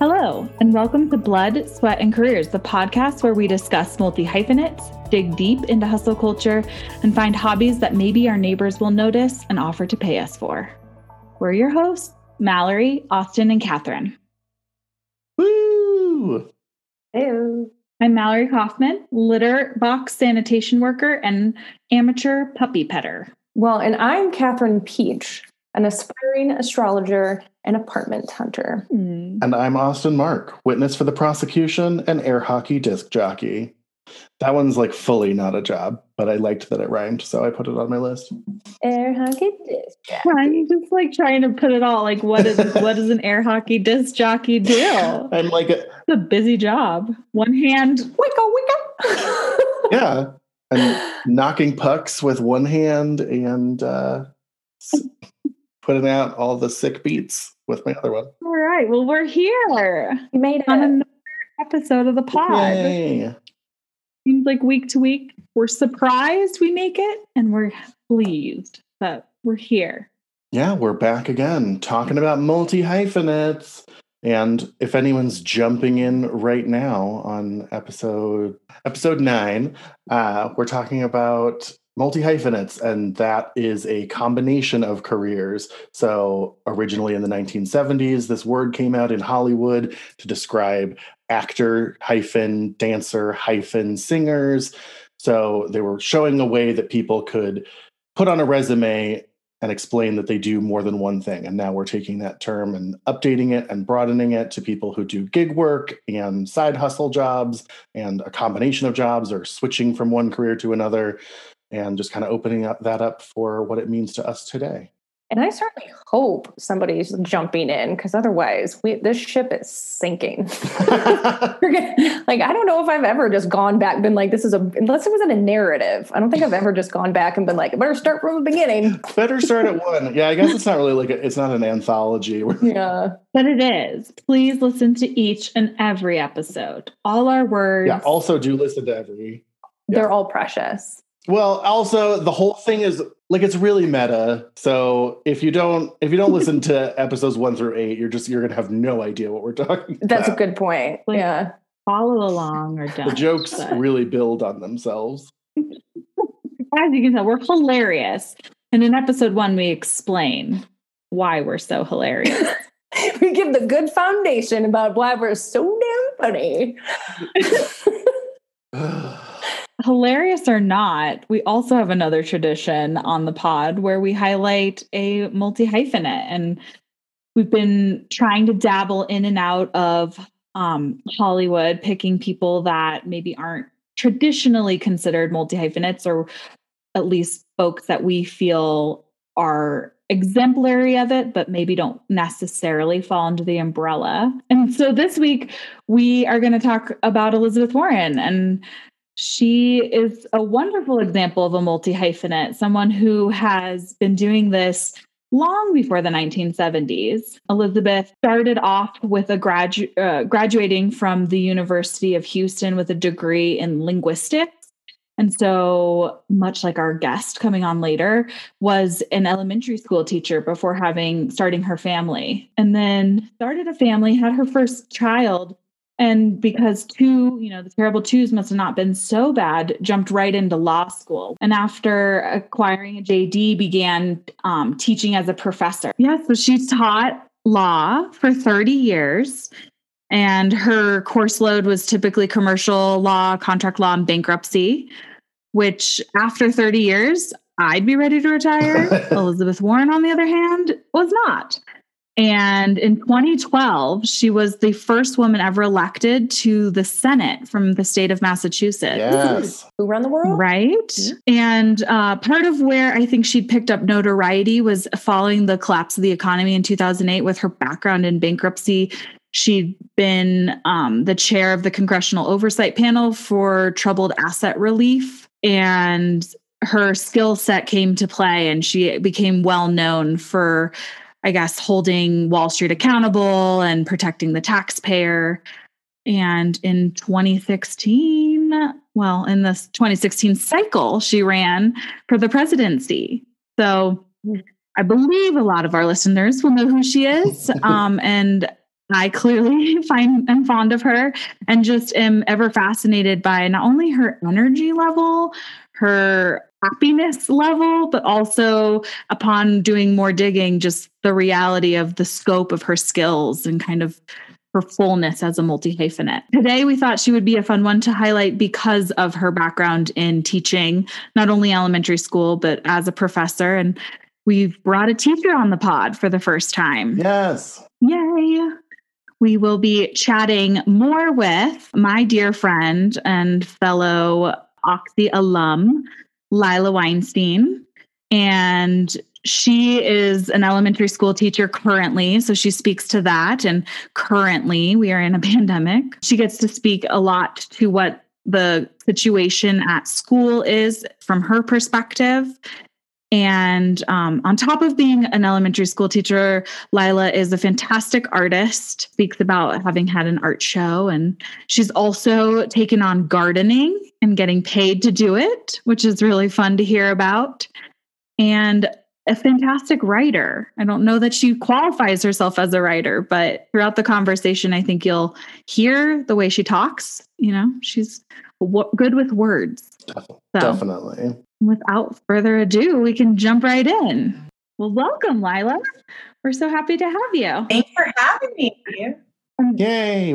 Hello, and welcome to Blood, Sweat, and Careers, the podcast where we discuss multi hyphenates, dig deep into hustle culture, and find hobbies that maybe our neighbors will notice and offer to pay us for. We're your hosts, Mallory, Austin, and Catherine. Woo! Hey. I'm Mallory Kaufman, litter box sanitation worker and amateur puppy petter. Well, and I'm Catherine Peach, an aspiring astrologer and apartment hunter. Hmm. And I'm Austin Mark, witness for the prosecution and air hockey disc jockey. That one's like fully not a job, but I liked that it rhymed, so I put it on my list. Air hockey disc I'm just like trying to put it all like what is what does an air hockey disc jockey do? I'm like, It's a busy job. One hand Wicka wicka. yeah, I'm knocking pucks with one hand and uh, s- putting out all the sick beats with my other one. All right. Well, we're here You made on it. another episode of the pod. Yay! Seems like week to week, we're surprised we make it and we're pleased that we're here. Yeah, we're back again talking about multi hyphenates. And if anyone's jumping in right now on episode episode nine, uh, we're talking about multi hyphenates, and that is a combination of careers. So originally in the 1970s, this word came out in Hollywood to describe actor hyphen dancer hyphen singers. So they were showing a way that people could put on a resume and explain that they do more than one thing. And now we're taking that term and updating it and broadening it to people who do gig work and side hustle jobs and a combination of jobs or switching from one career to another and just kind of opening up that up for what it means to us today. And I certainly hope somebody's jumping in because otherwise we, this ship is sinking. Gonna- like, I don't know if I've ever just gone back, been like, this is a, unless it was in a narrative. I don't think I've ever just gone back and been like, better start from the beginning. Better start at one. Yeah, I guess it's not really like a, it's not an anthology. Yeah. But it is. Please listen to each and every episode. All our words. Yeah. Also, do listen to every. They're all precious. Well, also the whole thing is like it's really meta. So if you don't if you don't listen to episodes one through eight, you're just you're gonna have no idea what we're talking. About. That's a good point. Like- yeah. follow along or don't. The jokes but- really build on themselves. as you can tell, we're hilarious. And in episode one, we explain why we're so hilarious. we give the good foundation about why we're so damn funny. hilarious or not, we also have another tradition on the pod where we highlight a multi hyphenate. And we've been trying to dabble in and out of um, Hollywood, picking people that maybe aren't traditionally considered multi hyphenates or at least folks that we feel are exemplary of it, but maybe don't necessarily fall under the umbrella. And so this week, we are going to talk about Elizabeth Warren. And she is a wonderful example of a multi hyphenate, someone who has been doing this long before the 1970s. Elizabeth started off with a gradu- uh, graduating from the University of Houston with a degree in linguistics. And so, much like our guest coming on later, was an elementary school teacher before having starting her family. And then started a family, had her first child, and because two, you know, the terrible twos must have not been so bad, jumped right into law school. And after acquiring a JD, began um, teaching as a professor. Yeah, so she taught law for 30 years. And her course load was typically commercial law, contract law, and bankruptcy, which after 30 years, I'd be ready to retire. Elizabeth Warren, on the other hand, was not. And in 2012, she was the first woman ever elected to the Senate from the state of Massachusetts. Yes. Who run the world? Right. Yeah. And uh, part of where I think she picked up notoriety was following the collapse of the economy in 2008 with her background in bankruptcy. She'd been um, the chair of the Congressional Oversight Panel for Troubled Asset Relief. And her skill set came to play, and she became well known for, I guess, holding Wall Street accountable and protecting the taxpayer. And in 2016, well, in this 2016 cycle, she ran for the presidency. So I believe a lot of our listeners will know who she is. Um, and I clearly find am fond of her and just am ever fascinated by not only her energy level, her happiness level, but also upon doing more digging, just the reality of the scope of her skills and kind of her fullness as a multi hyphenate. Today, we thought she would be a fun one to highlight because of her background in teaching, not only elementary school, but as a professor. And we've brought a teacher on the pod for the first time. Yes. Yay. We will be chatting more with my dear friend and fellow Oxy alum, Lila Weinstein. And she is an elementary school teacher currently. So she speaks to that. And currently, we are in a pandemic. She gets to speak a lot to what the situation at school is from her perspective and um, on top of being an elementary school teacher, Lila is a fantastic artist, speaks about having had an art show. And she's also taken on gardening and getting paid to do it, which is really fun to hear about. And a fantastic writer. I don't know that she qualifies herself as a writer, but throughout the conversation, I think you'll hear the way she talks. You know, she's w- good with words. Definitely. So. Definitely without further ado, we can jump right in. Well, welcome, Lila. We're so happy to have you. Thanks for having me. Yay.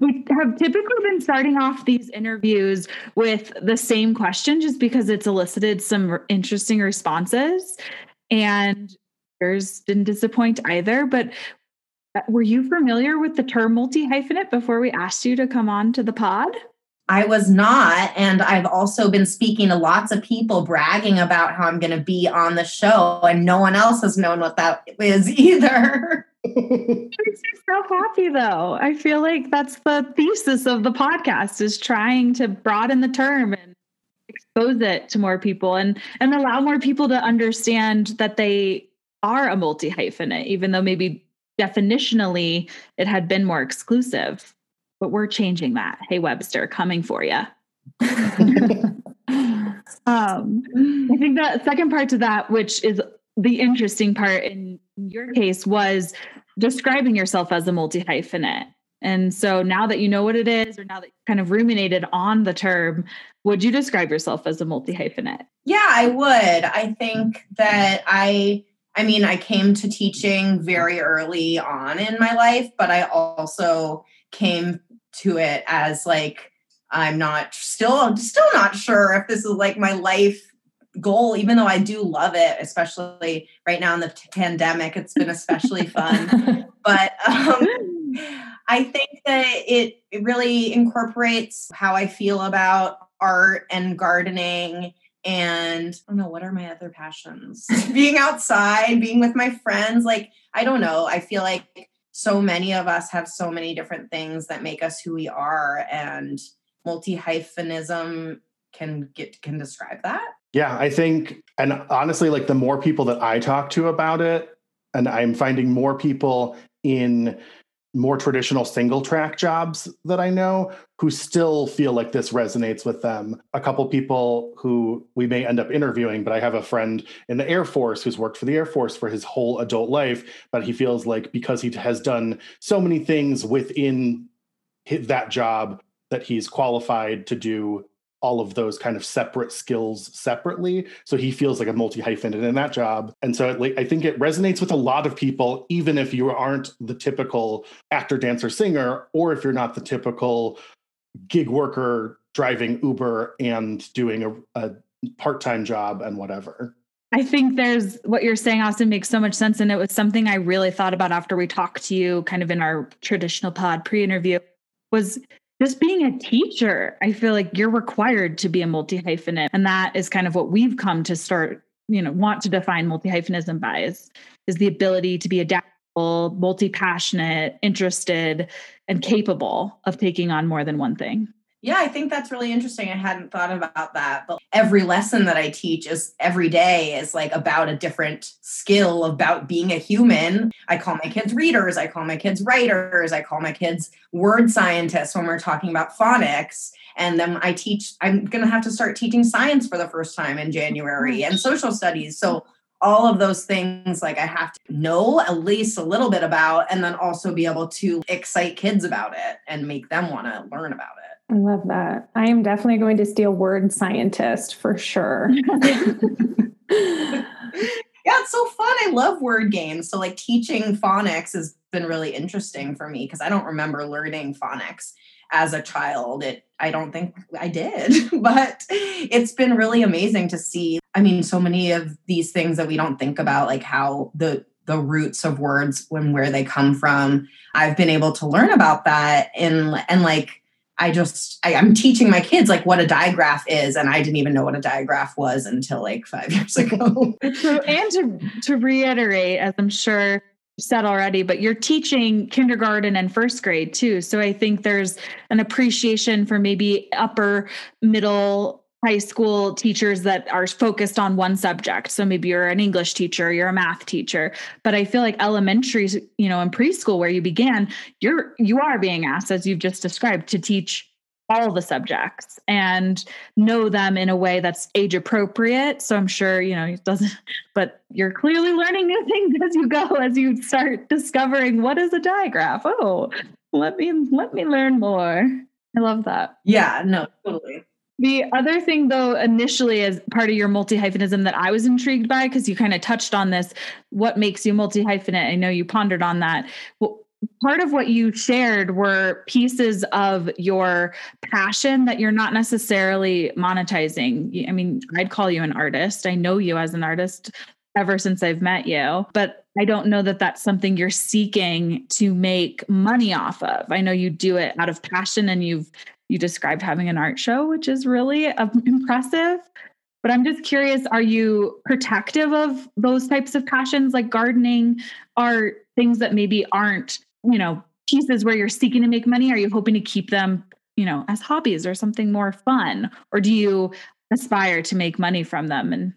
we have typically been starting off these interviews with the same question just because it's elicited some interesting responses. And yours didn't disappoint either. But uh, were you familiar with the term multi hyphenate before we asked you to come on to the pod? I was not. And I've also been speaking to lots of people bragging about how I'm going to be on the show, and no one else has known what that is either. makes me so happy though. I feel like that's the thesis of the podcast is trying to broaden the term and expose it to more people and and allow more people to understand that they are a multi hyphenate, even though maybe definitionally it had been more exclusive but we're changing that. Hey, Webster, coming for you. um, I think the second part to that, which is the interesting part in your case, was describing yourself as a multi hyphenate. And so now that you know what it is, or now that you kind of ruminated on the term, would you describe yourself as a multi hyphenate? Yeah, I would. I think that I I mean, I came to teaching very early on in my life, but I also came to it as like I'm not still still not sure if this is like my life goal even though I do love it especially right now in the pandemic it's been especially fun. But um, I think that it, it really incorporates how I feel about art and gardening and I don't know what are my other passions? Being outside being with my friends like I don't know. I feel like so many of us have so many different things that make us who we are and multi hyphenism can get can describe that. Yeah i think and honestly like the more people that i talk to about it and i'm finding more people in more traditional single track jobs that I know who still feel like this resonates with them. A couple people who we may end up interviewing, but I have a friend in the Air Force who's worked for the Air Force for his whole adult life, but he feels like because he has done so many things within that job that he's qualified to do all of those kind of separate skills separately. So he feels like a multi hyphenate in that job. And so it, I think it resonates with a lot of people, even if you aren't the typical actor, dancer, singer, or if you're not the typical gig worker driving Uber and doing a, a part time job and whatever. I think there's what you're saying, Austin, makes so much sense. And it was something I really thought about after we talked to you kind of in our traditional pod pre interview was just being a teacher, I feel like you're required to be a multi hyphenate. And that is kind of what we've come to start, you know, want to define multi hyphenism by is, is the ability to be adaptable, multi passionate, interested, and capable of taking on more than one thing. Yeah, I think that's really interesting. I hadn't thought about that. But every lesson that I teach is every day is like about a different skill about being a human. I call my kids readers, I call my kids writers, I call my kids word scientists when we're talking about phonics. And then I teach, I'm going to have to start teaching science for the first time in January and social studies. So all of those things like I have to know at least a little bit about and then also be able to excite kids about it and make them want to learn about it. I love that. I am definitely going to steal word scientist for sure. yeah, it's so fun. I love word games. So like teaching phonics has been really interesting for me because I don't remember learning phonics as a child. It I don't think I did, but it's been really amazing to see. I mean, so many of these things that we don't think about, like how the the roots of words when where they come from. I've been able to learn about that and and like I just I, am teaching my kids like what a digraph is, and I didn't even know what a digraph was until like five years ago. so, and to to reiterate, as I'm sure said already, but you're teaching kindergarten and first grade too. So I think there's an appreciation for maybe upper middle high school teachers that are focused on one subject. So maybe you're an English teacher, you're a math teacher, but I feel like elementary, you know, in preschool where you began, you're you are being asked as you've just described to teach all the subjects and know them in a way that's age appropriate. So I'm sure, you know, it doesn't, but you're clearly learning new things as you go, as you start discovering what is a digraph. Oh, let me, let me learn more. I love that. Yeah, no, totally. The other thing, though, initially as part of your multi hyphenism that I was intrigued by, because you kind of touched on this, what makes you multi hyphenate? I know you pondered on that. Well, part of what you shared were pieces of your passion that you're not necessarily monetizing. I mean, I'd call you an artist. I know you as an artist ever since I've met you, but I don't know that that's something you're seeking to make money off of. I know you do it out of passion and you've you described having an art show, which is really uh, impressive. But I'm just curious are you protective of those types of passions like gardening, art, things that maybe aren't you know, pieces where you're seeking to make money? Are you hoping to keep them, you know, as hobbies or something more fun? Or do you aspire to make money from them? And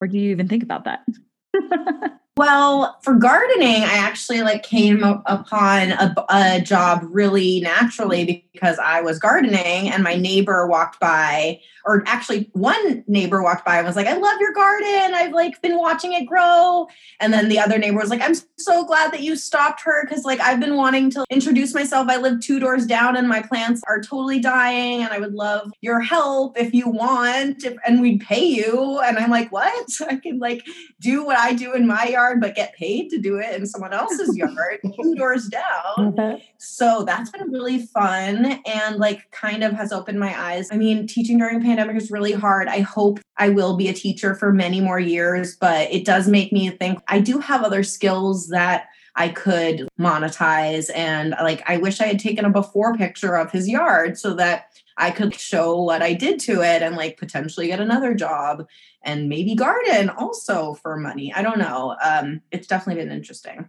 or do you even think about that? Well, for gardening, I actually like came upon a, a, job really naturally because I was gardening and my neighbor walked by, or actually one neighbor walked by and was like, I love your garden. I've like been watching it grow. And then the other neighbor was like, I'm so glad that you stopped her because like I've been wanting to introduce myself. I live two doors down and my plants are totally dying and I would love your help if you want. And we'd pay you. And I'm like, what? I can like do what I do in my yard yard but get paid to do it in someone else's yard two doors down. Mm-hmm. so that's been really fun and like kind of has opened my eyes. I mean teaching during pandemic is really hard. I hope i will be a teacher for many more years but it does make me think i do have other skills that I could monetize. And like, I wish I had taken a before picture of his yard so that I could show what I did to it and like potentially get another job and maybe garden also for money. I don't know. Um, it's definitely been interesting.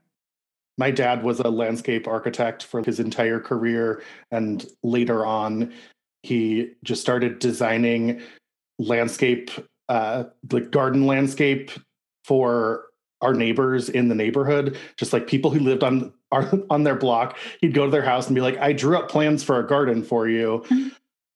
My dad was a landscape architect for his entire career. And later on, he just started designing landscape, uh, like garden landscape for our neighbors in the neighborhood, just like people who lived on our, on their block. He'd go to their house and be like, "I drew up plans for a garden for you," mm-hmm.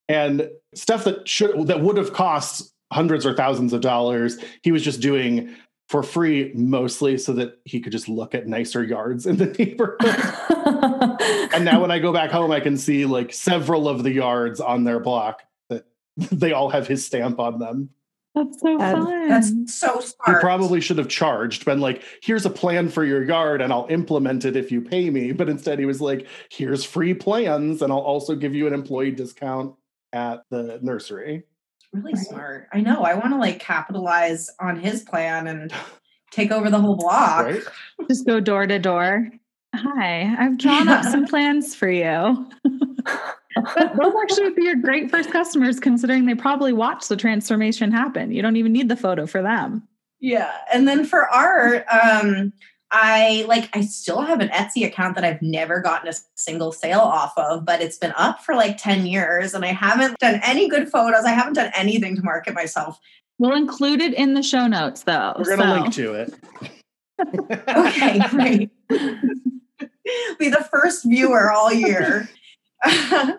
and stuff that should that would have cost hundreds or thousands of dollars. He was just doing for free mostly so that he could just look at nicer yards in the neighborhood. and now when I go back home, I can see like several of the yards on their block that they all have his stamp on them. That's so fun. That's so smart. He probably should have charged, been like, here's a plan for your yard and I'll implement it if you pay me. But instead, he was like, here's free plans and I'll also give you an employee discount at the nursery It's really right. smart. I know. I want to like capitalize on his plan and take over the whole block. Right? Just go door to door. Hi, I've drawn yeah. up some plans for you. those actually would be your great first customers, considering they probably watch the transformation happen. You don't even need the photo for them. Yeah, and then for art, um, I like I still have an Etsy account that I've never gotten a single sale off of, but it's been up for like 10 years and I haven't done any good photos. I haven't done anything to market myself. We'll include it in the show notes though. We're gonna so. link to it. okay, great. Be the first viewer all year.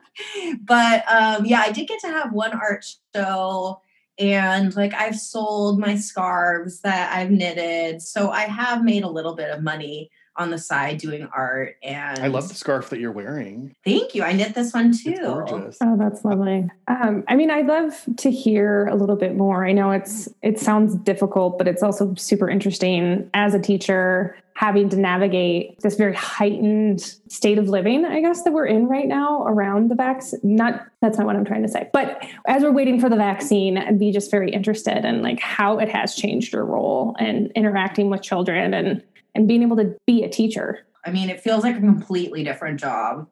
but um, yeah, I did get to have one art show and like I've sold my scarves that I've knitted. So I have made a little bit of money on the side doing art and I love the scarf that you're wearing. Thank you. I knit this one too. It's gorgeous. Oh, that's lovely. Um, I mean, I'd love to hear a little bit more. I know it's it sounds difficult, but it's also super interesting as a teacher having to navigate this very heightened state of living, I guess, that we're in right now around the vaccine. Not that's not what I'm trying to say. But as we're waiting for the vaccine, I'd be just very interested in like how it has changed your role and interacting with children and and being able to be a teacher. I mean, it feels like a completely different job.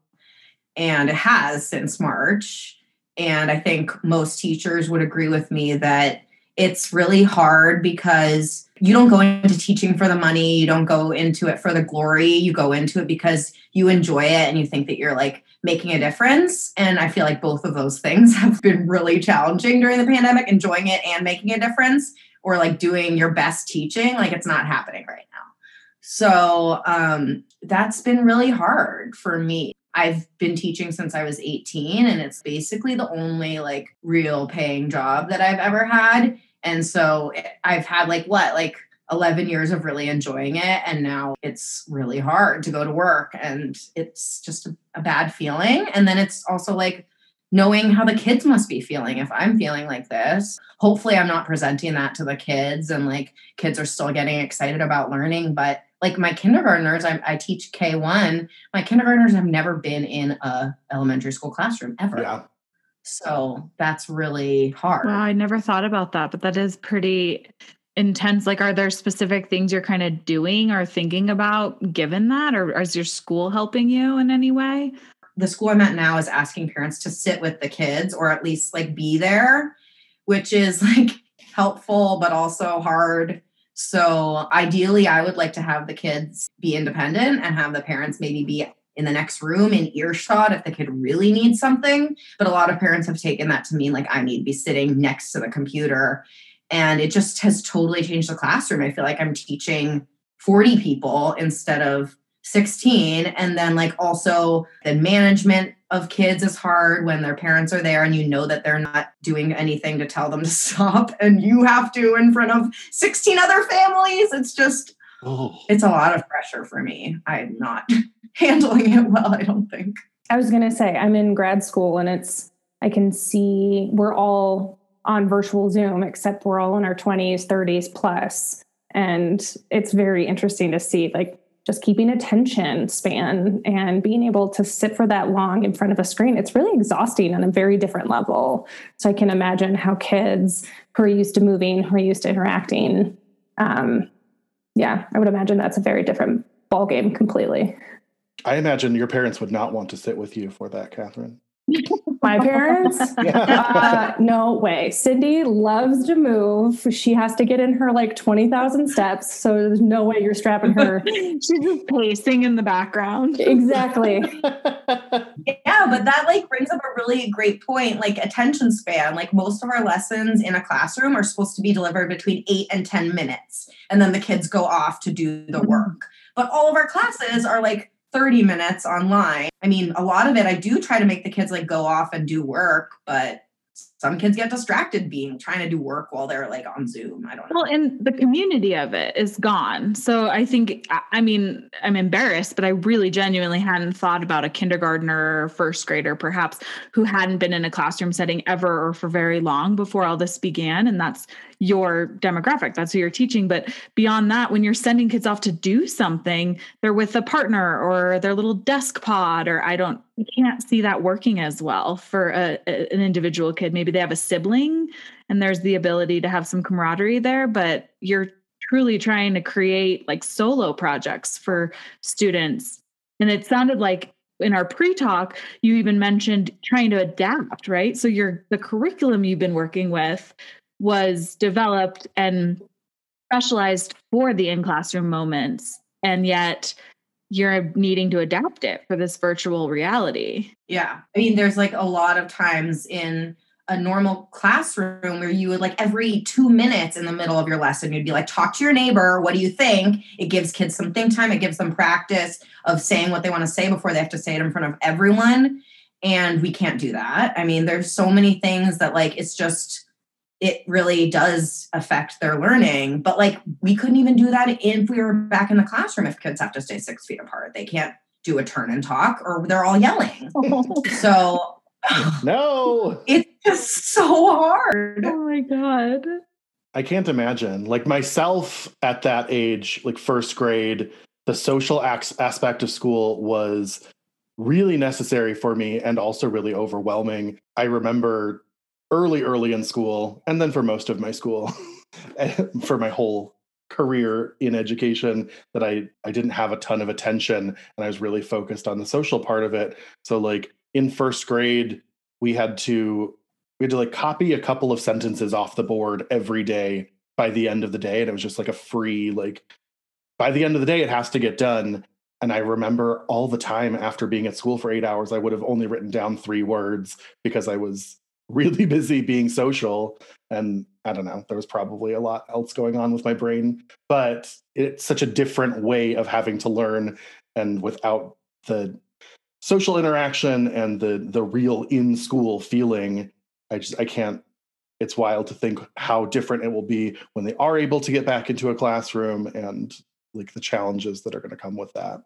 And it has since March. And I think most teachers would agree with me that it's really hard because you don't go into teaching for the money, you don't go into it for the glory, you go into it because you enjoy it and you think that you're like making a difference. And I feel like both of those things have been really challenging during the pandemic, enjoying it and making a difference, or like doing your best teaching. Like it's not happening right now. So um, that's been really hard for me. I've been teaching since I was 18, and it's basically the only like real paying job that I've ever had. And so I've had like what, like 11 years of really enjoying it. And now it's really hard to go to work, and it's just a, a bad feeling. And then it's also like, knowing how the kids must be feeling if I'm feeling like this. Hopefully, I'm not presenting that to the kids and like kids are still getting excited about learning. But like my kindergartners, I, I teach K1. My kindergartners have never been in a elementary school classroom ever. Yeah. So that's really hard. Wow, I never thought about that, but that is pretty intense. Like, are there specific things you're kind of doing or thinking about given that? Or is your school helping you in any way? the school I'm at now is asking parents to sit with the kids or at least like be there, which is like helpful but also hard. So ideally, I would like to have the kids be independent and have the parents maybe be in the next room in earshot if the kid really needs something. But a lot of parents have taken that to mean like I need to be sitting next to the computer. And it just has totally changed the classroom. I feel like I'm teaching 40 people instead of 16 and then like also the management of kids is hard when their parents are there and you know that they're not doing anything to tell them to stop and you have to in front of 16 other families. It's just oh. it's a lot of pressure for me. I'm not handling it well i don't think. I was going to say i'm in grad school and it's i can see we're all on virtual zoom except we're all in our 20s 30s plus. And it's very interesting to see like just keeping attention span and being able to sit for that long in front of a screen it's really exhausting on a very different level. So i can imagine how kids who are used to moving who are used to interacting um, yeah i would imagine that's a very different ball game completely. I imagine your parents would not want to sit with you for that catherine my parents? uh, no way. Cindy loves to move. She has to get in her like 20,000 steps. So there's no way you're strapping her. She's just pacing in the background. Exactly. yeah, but that like brings up a really great point like attention span. Like most of our lessons in a classroom are supposed to be delivered between eight and 10 minutes. And then the kids go off to do the mm-hmm. work. But all of our classes are like 30 minutes online. I mean, a lot of it I do try to make the kids like go off and do work, but some kids get distracted being trying to do work while they're like on Zoom. I don't know. Well, and the community of it is gone. So I think, I mean, I'm embarrassed, but I really genuinely hadn't thought about a kindergartner or first grader, perhaps, who hadn't been in a classroom setting ever or for very long before all this began. And that's your demographic. That's who you're teaching. But beyond that, when you're sending kids off to do something, they're with a partner or their little desk pod, or I don't, I can't see that working as well for a, an individual kid. Maybe they have a sibling and there's the ability to have some camaraderie there, but you're truly trying to create like solo projects for students. And it sounded like in our pre-talk you even mentioned trying to adapt right? So your the curriculum you've been working with was developed and specialized for the in classroom moments and yet you're needing to adapt it for this virtual reality. Yeah. I mean there's like a lot of times in a normal classroom where you would like every two minutes in the middle of your lesson you'd be like talk to your neighbor what do you think it gives kids some think time it gives them practice of saying what they want to say before they have to say it in front of everyone and we can't do that i mean there's so many things that like it's just it really does affect their learning. But like we couldn't even do that if we were back in the classroom if kids have to stay six feet apart. They can't do a turn and talk or they're all yelling. so no. It's just so hard. Oh my God. I can't imagine. Like myself at that age, like first grade, the social ac- aspect of school was really necessary for me and also really overwhelming. I remember early, early in school, and then for most of my school, for my whole career in education, that I, I didn't have a ton of attention and I was really focused on the social part of it. So, like in first grade, we had to we had to like copy a couple of sentences off the board every day by the end of the day and it was just like a free like by the end of the day it has to get done. And i remember all the time after being at school for 8 hours i would have only written down 3 words because i was really busy being social. And i don't know there was probably a lot else going on with my brain but it's such a different way of having to learn and without the social interaction and the the real in school feeling I just I can't. It's wild to think how different it will be when they are able to get back into a classroom and like the challenges that are going to come with that.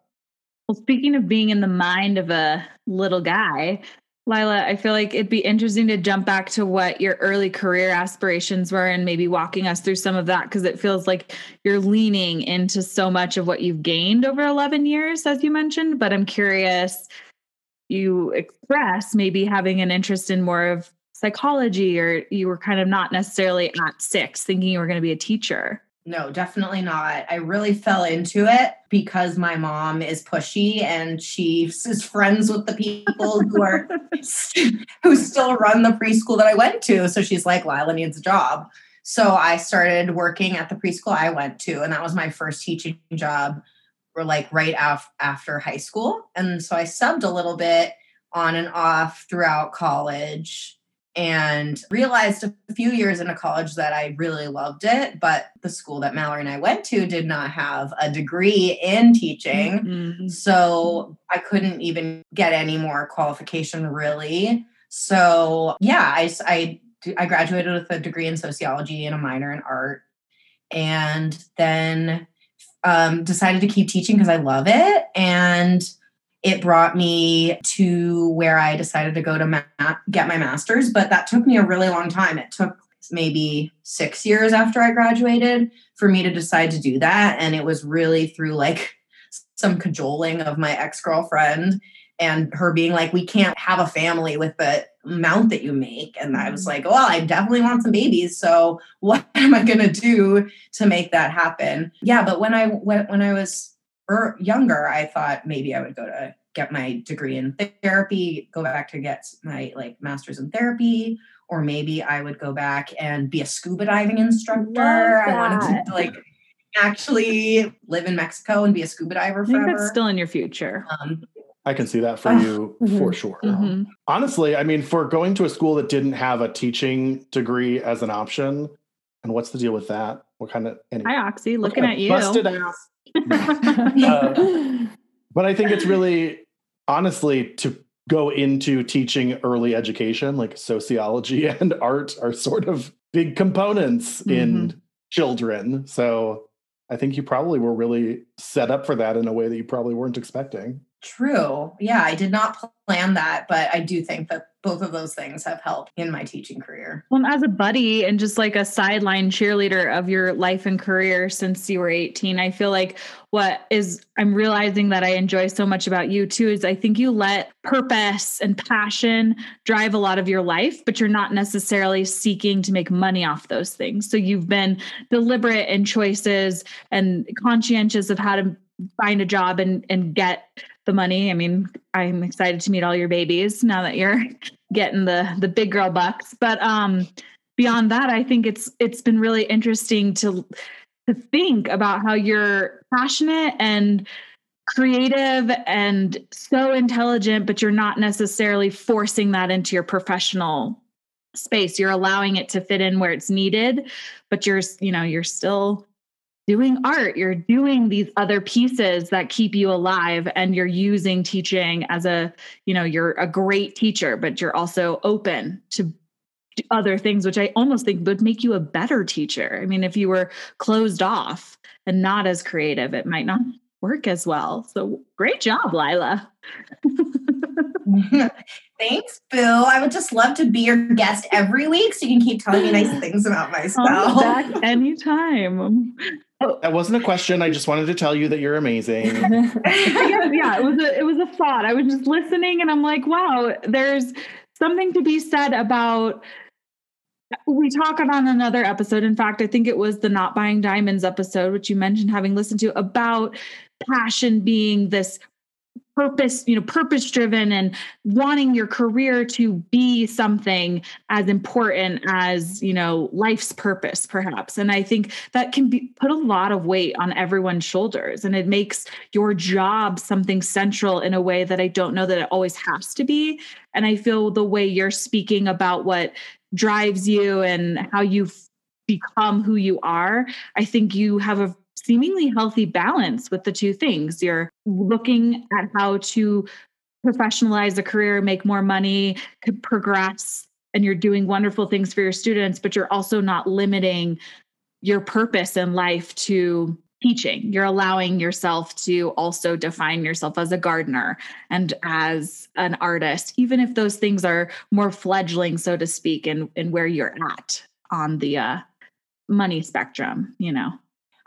Well, speaking of being in the mind of a little guy, Lila, I feel like it'd be interesting to jump back to what your early career aspirations were and maybe walking us through some of that because it feels like you're leaning into so much of what you've gained over 11 years, as you mentioned. But I'm curious, you express maybe having an interest in more of psychology or you were kind of not necessarily at six thinking you were going to be a teacher? No, definitely not. I really fell into it because my mom is pushy and she is friends with the people who are who still run the preschool that I went to. So she's like, Lila needs a job. So I started working at the preschool I went to, and that was my first teaching job. Or like right af- after high school, and so I subbed a little bit on and off throughout college and realized a few years into college that I really loved it. But the school that Mallory and I went to did not have a degree in teaching. Mm-hmm. So I couldn't even get any more qualification really. So yeah, I, I, I graduated with a degree in sociology and a minor in art. And then um, decided to keep teaching because I love it. And it brought me to where I decided to go to ma- get my master's, but that took me a really long time. It took maybe six years after I graduated for me to decide to do that. And it was really through like some cajoling of my ex girlfriend and her being like, we can't have a family with the amount that you make. And I was mm-hmm. like, well, I definitely want some babies. So what am I going to do to make that happen? Yeah. But when I, when, when I was younger, I thought maybe I would go to get my degree in therapy, go back to get my like master's in therapy, or maybe I would go back and be a scuba diving instructor. I wanted to like actually live in Mexico and be a scuba diver forever. that's still in your future. Um, I can see that for you mm-hmm. for sure. Mm-hmm. Honestly, I mean, for going to a school that didn't have a teaching degree as an option, and what's the deal with that? What kind of? Any, Hi, Oxy, looking at you. Busted ass uh, but I think it's really, honestly, to go into teaching early education, like sociology and art, are sort of big components mm-hmm. in children. So I think you probably were really set up for that in a way that you probably weren't expecting. True. Yeah, I did not plan that, but I do think that both of those things have helped in my teaching career. Well, as a buddy and just like a sideline cheerleader of your life and career since you were 18, I feel like what is I'm realizing that I enjoy so much about you too is I think you let purpose and passion drive a lot of your life, but you're not necessarily seeking to make money off those things. So you've been deliberate in choices and conscientious of how to find a job and and get the money. I mean, I'm excited to meet all your babies now that you're getting the the big girl bucks. But um beyond that, I think it's it's been really interesting to to think about how you're passionate and creative and so intelligent, but you're not necessarily forcing that into your professional space. You're allowing it to fit in where it's needed, but you're, you know, you're still doing art you're doing these other pieces that keep you alive and you're using teaching as a you know you're a great teacher but you're also open to other things, which I almost think would make you a better teacher. I mean, if you were closed off and not as creative, it might not work as well. So great job, Lila. Thanks, Boo. I would just love to be your guest every week so you can keep telling me nice things about myself. Oh, back anytime. Oh. That wasn't a question. I just wanted to tell you that you're amazing. yeah, it was a it was a thought. I was just listening and I'm like, wow, there's something to be said about we talk on another episode. In fact, I think it was the not buying diamonds episode, which you mentioned having listened to about passion being this purpose you know purpose driven and wanting your career to be something as important as you know life's purpose perhaps. And i think that can be put a lot of weight on everyone's shoulders. And it makes your job something central in a way that i don't know that it always has to be. And i feel the way you're speaking about what drives you and how you've become who you are i think you have a seemingly healthy balance with the two things. You're looking at how to professionalize a career, make more money, progress, and you're doing wonderful things for your students, but you're also not limiting your purpose in life to teaching. You're allowing yourself to also define yourself as a gardener and as an artist, even if those things are more fledgling, so to speak, in where you're at on the uh, money spectrum, you know.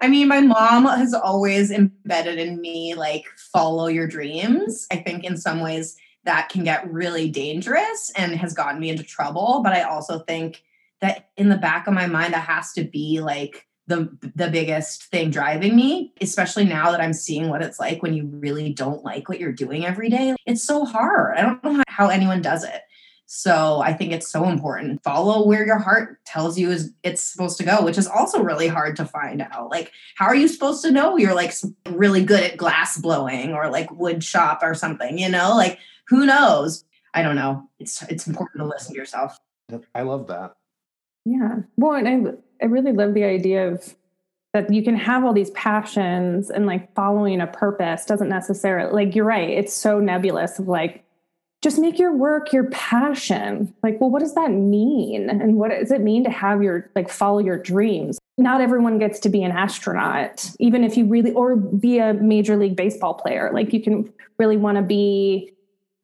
I mean, my mom has always embedded in me like follow your dreams. I think in some ways that can get really dangerous and has gotten me into trouble. But I also think that in the back of my mind, that has to be like the the biggest thing driving me, especially now that I'm seeing what it's like when you really don't like what you're doing every day. It's so hard. I don't know how, anyone does it. So I think it's so important. Follow where your heart tells you is it's supposed to go, which is also really hard to find out. Like, how are you supposed to know you're like really good at glass blowing or like wood shop or something? You know, like who knows? I don't know. It's it's important to listen to yourself. I love that. Yeah. Well, and I I really love the idea of that you can have all these passions and like following a purpose doesn't necessarily like you're right. It's so nebulous of like just make your work your passion. Like, well, what does that mean? And what does it mean to have your, like, follow your dreams? Not everyone gets to be an astronaut, even if you really, or be a major league baseball player. Like, you can really want to be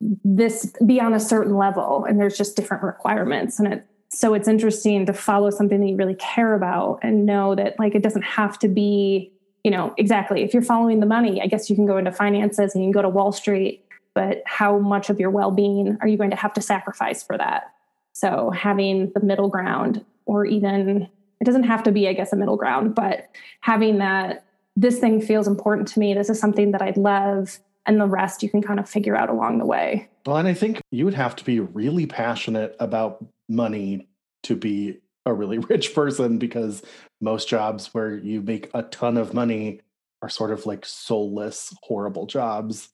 this, be on a certain level, and there's just different requirements. And it, so it's interesting to follow something that you really care about and know that, like, it doesn't have to be, you know, exactly. If you're following the money, I guess you can go into finances and you can go to Wall Street but how much of your well-being are you going to have to sacrifice for that? So having the middle ground or even it doesn't have to be i guess a middle ground but having that this thing feels important to me this is something that i'd love and the rest you can kind of figure out along the way. Well and i think you would have to be really passionate about money to be a really rich person because most jobs where you make a ton of money are sort of like soulless horrible jobs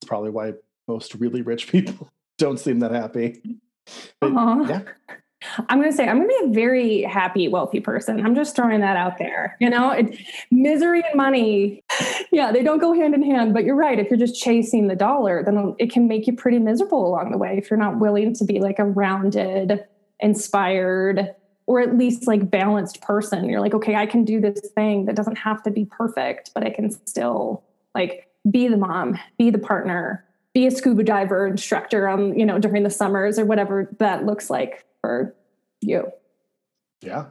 it's probably why most really rich people don't seem that happy. But, uh-huh. Yeah. I'm going to say I'm going to be a very happy, wealthy person. I'm just throwing that out there. You know, it, misery and money, yeah, they don't go hand in hand. But you're right. If you're just chasing the dollar, then it can make you pretty miserable along the way if you're not willing to be like a rounded, inspired, or at least like balanced person. You're like, okay, I can do this thing that doesn't have to be perfect, but I can still like be the mom, be the partner, be a scuba diver instructor on, you know, during the summers or whatever that looks like for you. Yeah.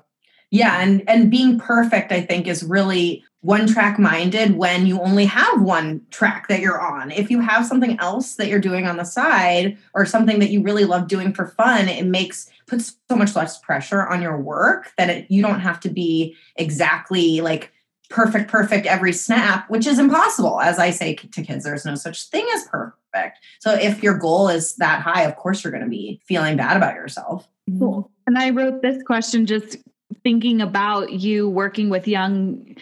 Yeah, and and being perfect I think is really one track minded when you only have one track that you're on. If you have something else that you're doing on the side or something that you really love doing for fun, it makes puts so much less pressure on your work that it, you don't have to be exactly like perfect, perfect every snap, which is impossible. As I say to kids, there's no such thing as perfect. So if your goal is that high, of course you're going to be feeling bad about yourself. Cool. And I wrote this question just thinking about you working with young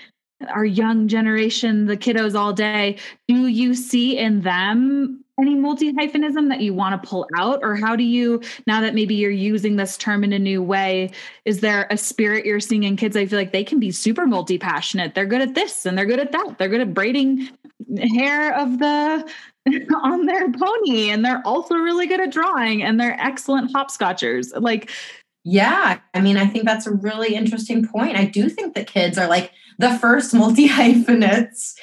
our young generation, the kiddos all day. Do you see in them any multi hyphenism that you want to pull out or how do you now that maybe you're using this term in a new way is there a spirit you're seeing in kids i feel like they can be super multi passionate they're good at this and they're good at that they're good at braiding hair of the on their pony and they're also really good at drawing and they're excellent hopscotchers like Yeah, I mean, I think that's a really interesting point. I do think that kids are like the first multi hyphenates.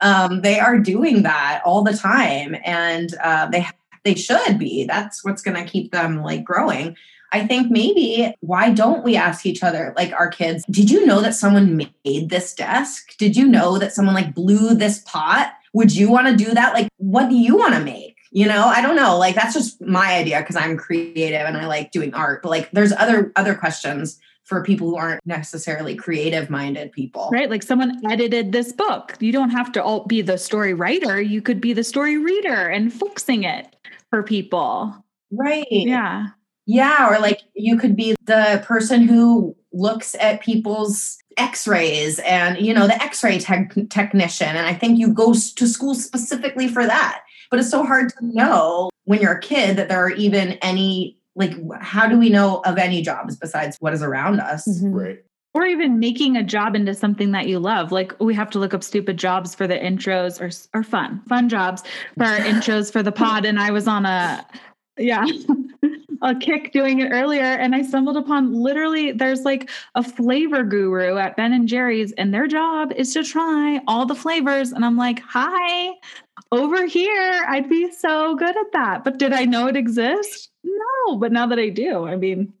Um, they are doing that all the time, and uh, they they should be. That's what's going to keep them like growing. I think maybe why don't we ask each other, like our kids, did you know that someone made this desk? Did you know that someone like blew this pot? Would you want to do that? Like, what do you want to make? You know, I don't know. Like that's just my idea because I'm creative and I like doing art. But like there's other other questions for people who aren't necessarily creative minded people. Right. Like someone edited this book. You don't have to all be the story writer. You could be the story reader and fixing it for people. Right. Yeah. Yeah, or like you could be the person who looks at people's x-rays and you know the x-ray te- technician and I think you go to school specifically for that. But it's so hard to know when you're a kid that there are even any like how do we know of any jobs besides what is around us? Mm-hmm. Right. Or even making a job into something that you love. Like we have to look up stupid jobs for the intros or or fun, fun jobs for our intros for the pod. And I was on a yeah a kick doing it earlier and i stumbled upon literally there's like a flavor guru at ben and jerry's and their job is to try all the flavors and i'm like hi over here i'd be so good at that but did i know it exists no but now that i do i mean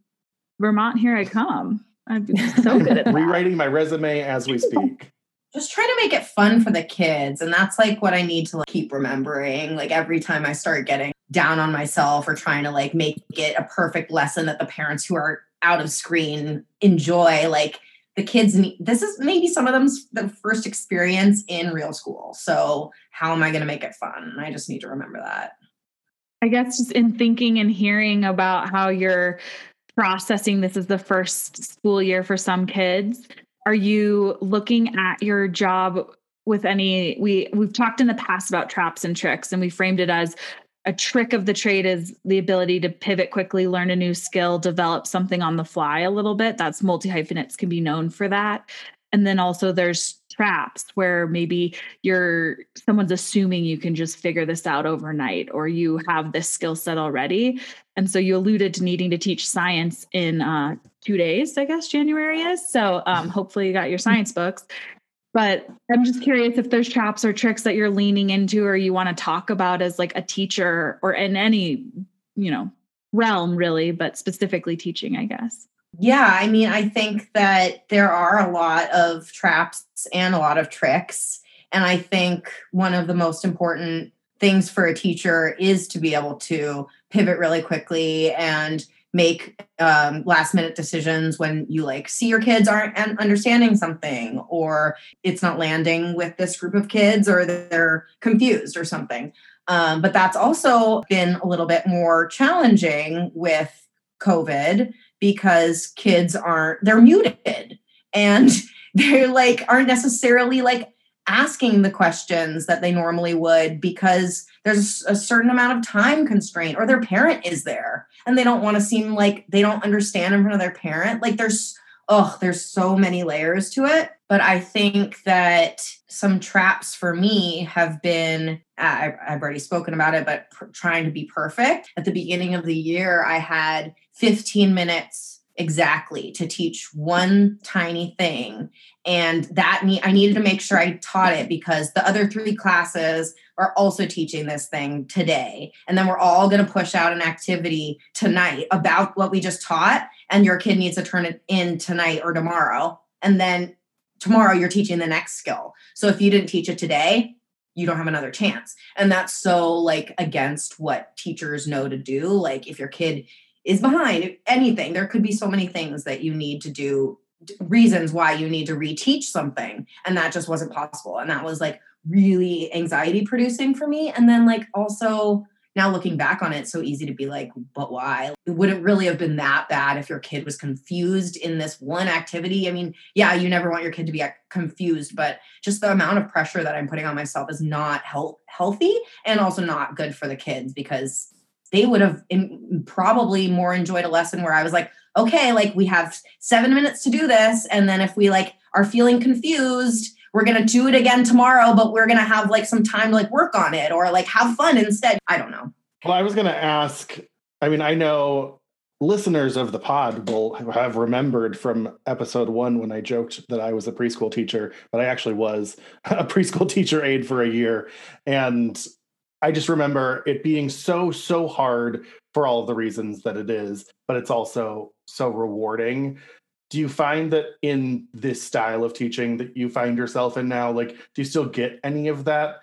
vermont here i come. I'd be so good at that. rewriting my resume as we speak. Just try to make it fun for the kids and that's like what i need to like, keep remembering like every time i start getting down on myself or trying to like make it a perfect lesson that the parents who are out of screen enjoy like the kids need this is maybe some of them's the first experience in real school so how am i going to make it fun? I just need to remember that i guess just in thinking and hearing about how you're processing this is the first school year for some kids are you looking at your job with any we we've talked in the past about traps and tricks and we framed it as a trick of the trade is the ability to pivot quickly, learn a new skill, develop something on the fly a little bit. That's multi hyphenates can be known for that. And then also there's traps where maybe you're someone's assuming you can just figure this out overnight or you have this skill set already. And so you alluded to needing to teach science in uh, two days, I guess January is. So um, hopefully you got your science books. But I'm just curious if there's traps or tricks that you're leaning into or you want to talk about as like a teacher or in any, you know, realm really, but specifically teaching, I guess. Yeah, I mean, I think that there are a lot of traps and a lot of tricks. And I think one of the most important things for a teacher is to be able to pivot really quickly and make um, last minute decisions when you like see your kids aren't understanding something or it's not landing with this group of kids or they're confused or something um, but that's also been a little bit more challenging with covid because kids aren't they're muted. And they're like aren't necessarily like asking the questions that they normally would because there's a certain amount of time constraint or their parent is there. And they don't want to seem like they don't understand in front of their parent. Like there's oh there's so many layers to it. But i think that some traps for me have been I, have already spoken about it but pr- trying to be perfect. At the beginning of the year i had 15 minutes exactly to teach one tiny thing. And that me i needed to make sure i taught it because the other three classes are also teaching this thing today. And then we're all going to push out an activity tonight about what we just taught and your kid needs to turn it in tonight or tomorrow. And then tomorrow you're teaching the next skill. So if you didn't teach it today you don't have another chance. And that's so like against what teachers know to do. Like if your kid is behind anything. There could be so many things that you need to do reasons why you need to reteach something and that just wasn't possible and that was like really anxiety producing for me and then like also now looking back on it so easy to be like but why? It wouldn't really have been that bad if your kid was confused in this one activity. I mean yeah you never want your kid to be confused but just the amount of pressure that i'm putting on myself is not health- healthy and also not good for the kids because they would have in, probably more enjoyed a lesson where I was like, okay, like we have seven minutes to do this. And then if we like are feeling confused, we're gonna do it again tomorrow, but we're gonna have like some time to like work on it or like have fun instead. I don't know. Well, I was gonna ask, I mean, I know listeners of the pod will have remembered from episode one when I joked that I was a preschool teacher, but I actually was a preschool teacher aide for a year. And I just remember it being so, so hard for all of the reasons that it is, but it's also so rewarding. Do you find that in this style of teaching that you find yourself in now, like, do you still get any of that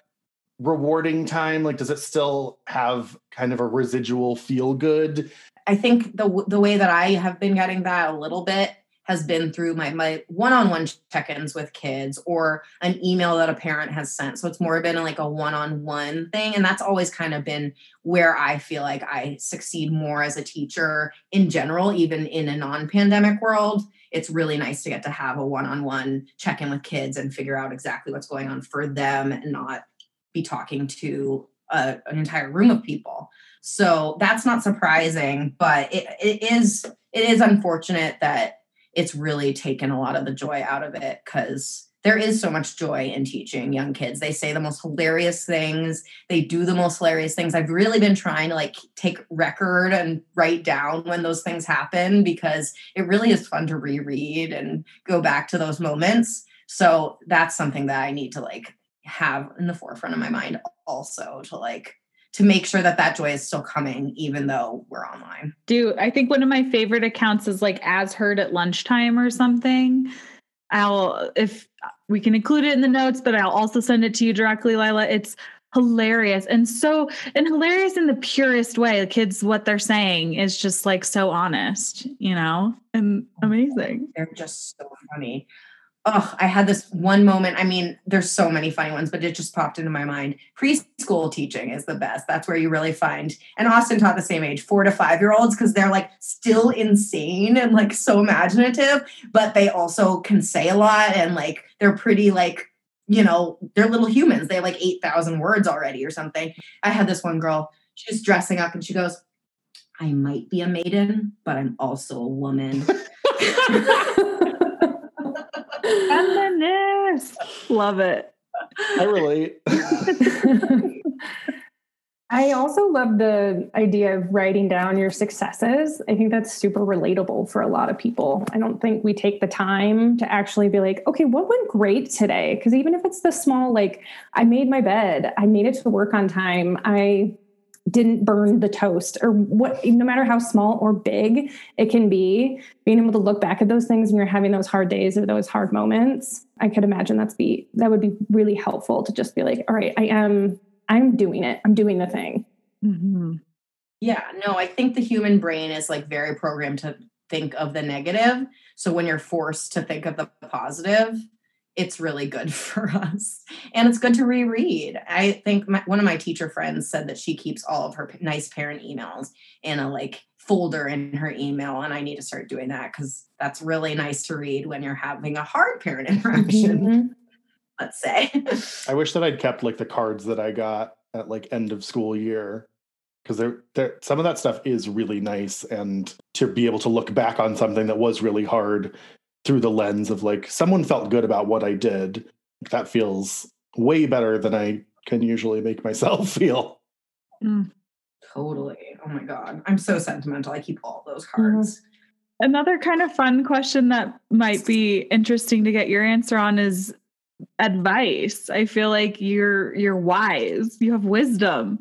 rewarding time? Like, does it still have kind of a residual feel good? I think the the way that I have been getting that a little bit has been through my my one-on-one check-ins with kids or an email that a parent has sent. So it's more been like a one-on-one thing and that's always kind of been where I feel like I succeed more as a teacher in general even in a non-pandemic world. It's really nice to get to have a one-on-one check-in with kids and figure out exactly what's going on for them and not be talking to a, an entire room of people. So that's not surprising, but it, it is it is unfortunate that it's really taken a lot of the joy out of it because there is so much joy in teaching young kids. They say the most hilarious things. They do the most hilarious things. I've really been trying to like take record and write down when those things happen because it really is fun to reread and go back to those moments. So that's something that I need to like have in the forefront of my mind also to like to make sure that that joy is still coming even though we're online. Do i think one of my favorite accounts is like as heard at lunchtime or something. I'll if we can include it in the notes but i'll also send it to you directly lila. It's hilarious and so and hilarious in the purest way. The kids what they're saying is just like so honest you know? And oh amazing. They're just so funny oh, I had this one moment. I mean, there's so many funny ones, but it just popped into my mind. Preschool teaching is the best. That's where you really find. And Austin taught the same age, four to five year olds, because they're like still insane and like so imaginative, but they also can say a lot and like they're pretty like you know they're little humans. They have like eight thousand words already or something. I had this one girl. She was dressing up and she goes, "I might be a maiden, but I'm also a woman." Feminist. Love it. I relate. I also love the idea of writing down your successes. I think that's super relatable for a lot of people. I don't think we take the time to actually be like, okay, what went great today? Because even if it's the small, like, I made my bed, I made it to work on time, I didn't burn the toast or what no matter how small or big it can be being able to look back at those things when you're having those hard days or those hard moments i could imagine that's be that would be really helpful to just be like all right i am i'm doing it. I'm doing the thing. Mm-hmm. yeah no i think the human brain is like very programmed to think of the negative. So when you're forced to think of the positive it's really good for us and it's good to reread i think my, one of my teacher friends said that she keeps all of her nice parent emails in a like folder in her email and i need to start doing that because that's really nice to read when you're having a hard parent interaction mm-hmm. let's say i wish that i'd kept like the cards that i got at like end of school year because there, there some of that stuff is really nice and to be able to look back on something that was really hard through the lens of like someone felt good about what I did. That feels way better than I can usually make myself feel. Mm. Totally. Oh my God. I'm so sentimental. I keep all those mm-hmm. cards. Another kind of fun question that might be interesting to get your answer on is advice. I feel like you're you're wise. You have wisdom.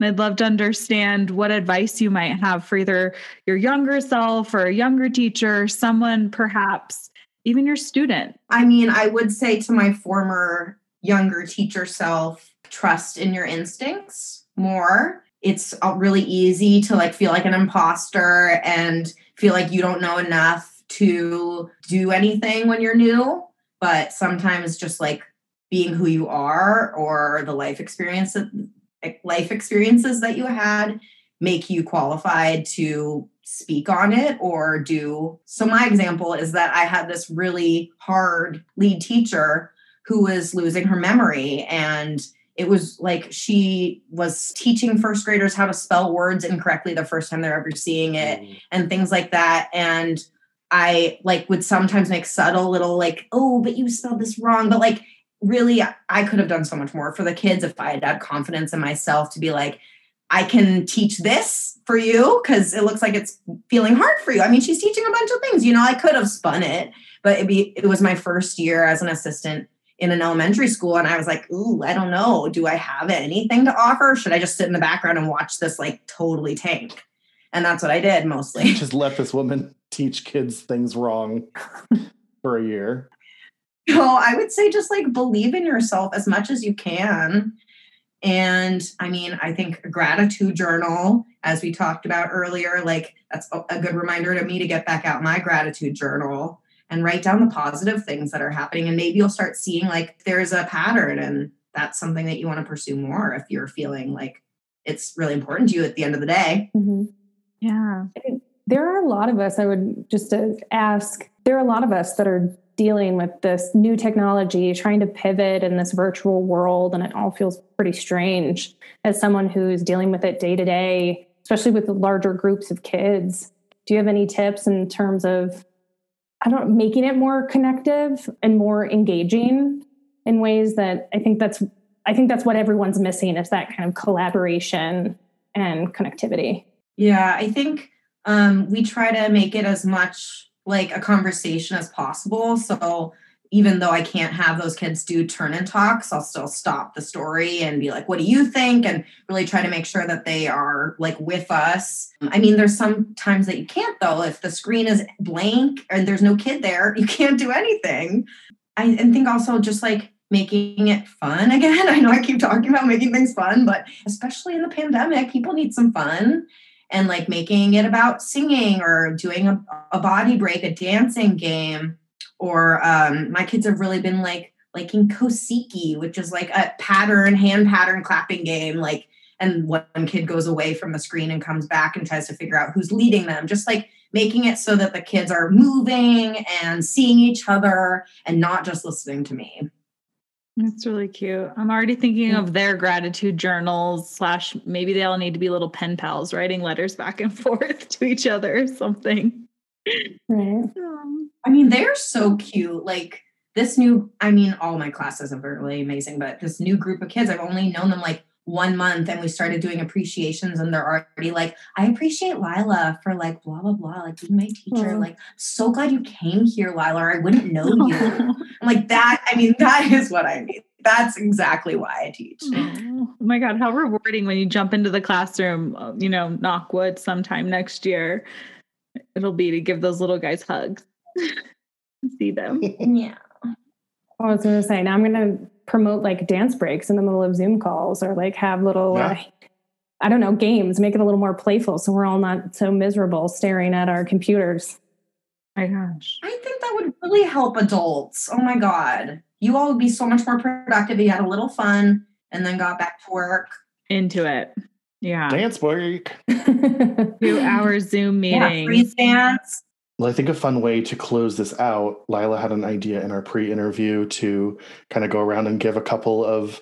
And I'd love to understand what advice you might have for either your younger self or a younger teacher, someone perhaps even your student. I mean, I would say to my former younger teacher self, trust in your instincts more. It's uh, really easy to like feel like an imposter and feel like you don't know enough to do anything when you're new, but sometimes just like being who you are or the life experience that life experiences that you had make you qualified to speak on it or do so my example is that i had this really hard lead teacher who was losing her memory and it was like she was teaching first graders how to spell words incorrectly the first time they're ever seeing it mm. and things like that and i like would sometimes make subtle little like oh but you spelled this wrong but like really I could have done so much more for the kids if I had had confidence in myself to be like, I can teach this for you because it looks like it's feeling hard for you. I mean, she's teaching a bunch of things. You know, I could have spun it, but it be it was my first year as an assistant in an elementary school, and I was like, "Ooh, I don't know. Do I have anything to offer? Should I just sit in the background and watch this like totally tank?" And that's what I did mostly. Just let this woman teach kids things wrong for a year. So I would say just like believe in yourself as much as you can. And I mean, I think a gratitude journal, as we talked about earlier, like that's a good reminder to me to get back out my gratitude journal and write down the positive things that are happening. And maybe you'll start seeing like there's a pattern and that's something that you want to pursue more if you're feeling like it's really important to you at the end of the day. Mhm. Yeah. There are a lot of us, I would just ask, there are a lot of us that are dealing with this new technology, trying to pivot in this virtual world, and it all feels pretty strange as someone who's dealing with it day to day, especially with larger groups of kids. Do you have any tips in terms of, I don't making it more connective and more engaging in ways that I think that's I think that's what everyone's missing is that kind of collaboration and connectivity. Yeah, I think um, we try to make it as much like a conversation as possible. So even though I can't have those kids do turn and talks, I'll still stop the story and be like, what do you think? And really try to make sure that they are like with us. I mean, there's some times that you can't though. If the screen is blank and there's no kid there, you can't do anything. I and think also just like making it fun again. I know I keep talking about making things fun, but especially in the pandemic, people need some fun and like making it about singing or doing a, a body break, a dancing game. Or um, my kids have really been like liking Kosiki, which is like a pattern, hand pattern clapping game. Like, and one kid goes away from the screen and comes back and tries to figure out who's leading them. Just like making it so that the kids are moving and seeing each other and not just listening to me. That's really cute. I'm already thinking of their gratitude journals, slash, maybe they all need to be little pen pals writing letters back and forth to each other or something. Right. Um, I mean, they're so cute. Like this new, I mean, all my classes are really amazing, but this new group of kids, I've only known them like one month and we started doing appreciations and they're already like, I appreciate Lila for like blah blah blah, like being my teacher. Aw. Like, so glad you came here, Lila, or I wouldn't know you. I'm like that, I mean, that is what I need. That's exactly why I teach. Oh my God, how rewarding when you jump into the classroom, uh, you know, knock wood sometime next year. It'll be to give those little guys hugs. See them. Yeah. I was going to say, now I'm going to promote like dance breaks in the middle of Zoom calls or like have little, Yeah. uh, I don't know, games, make it a little more playful so we're all not so miserable staring at our computers. my gosh. I think that would really help adults. Oh my God. You all would be so much more productive if you had a little fun and then got back to work. Into it. Yeah. Dance break. Two hour Zoom Yeah, meetings. freeze dance. Well, I think a fun way to close this out, Lila had an idea in our pre interview to kind of go around and give a couple of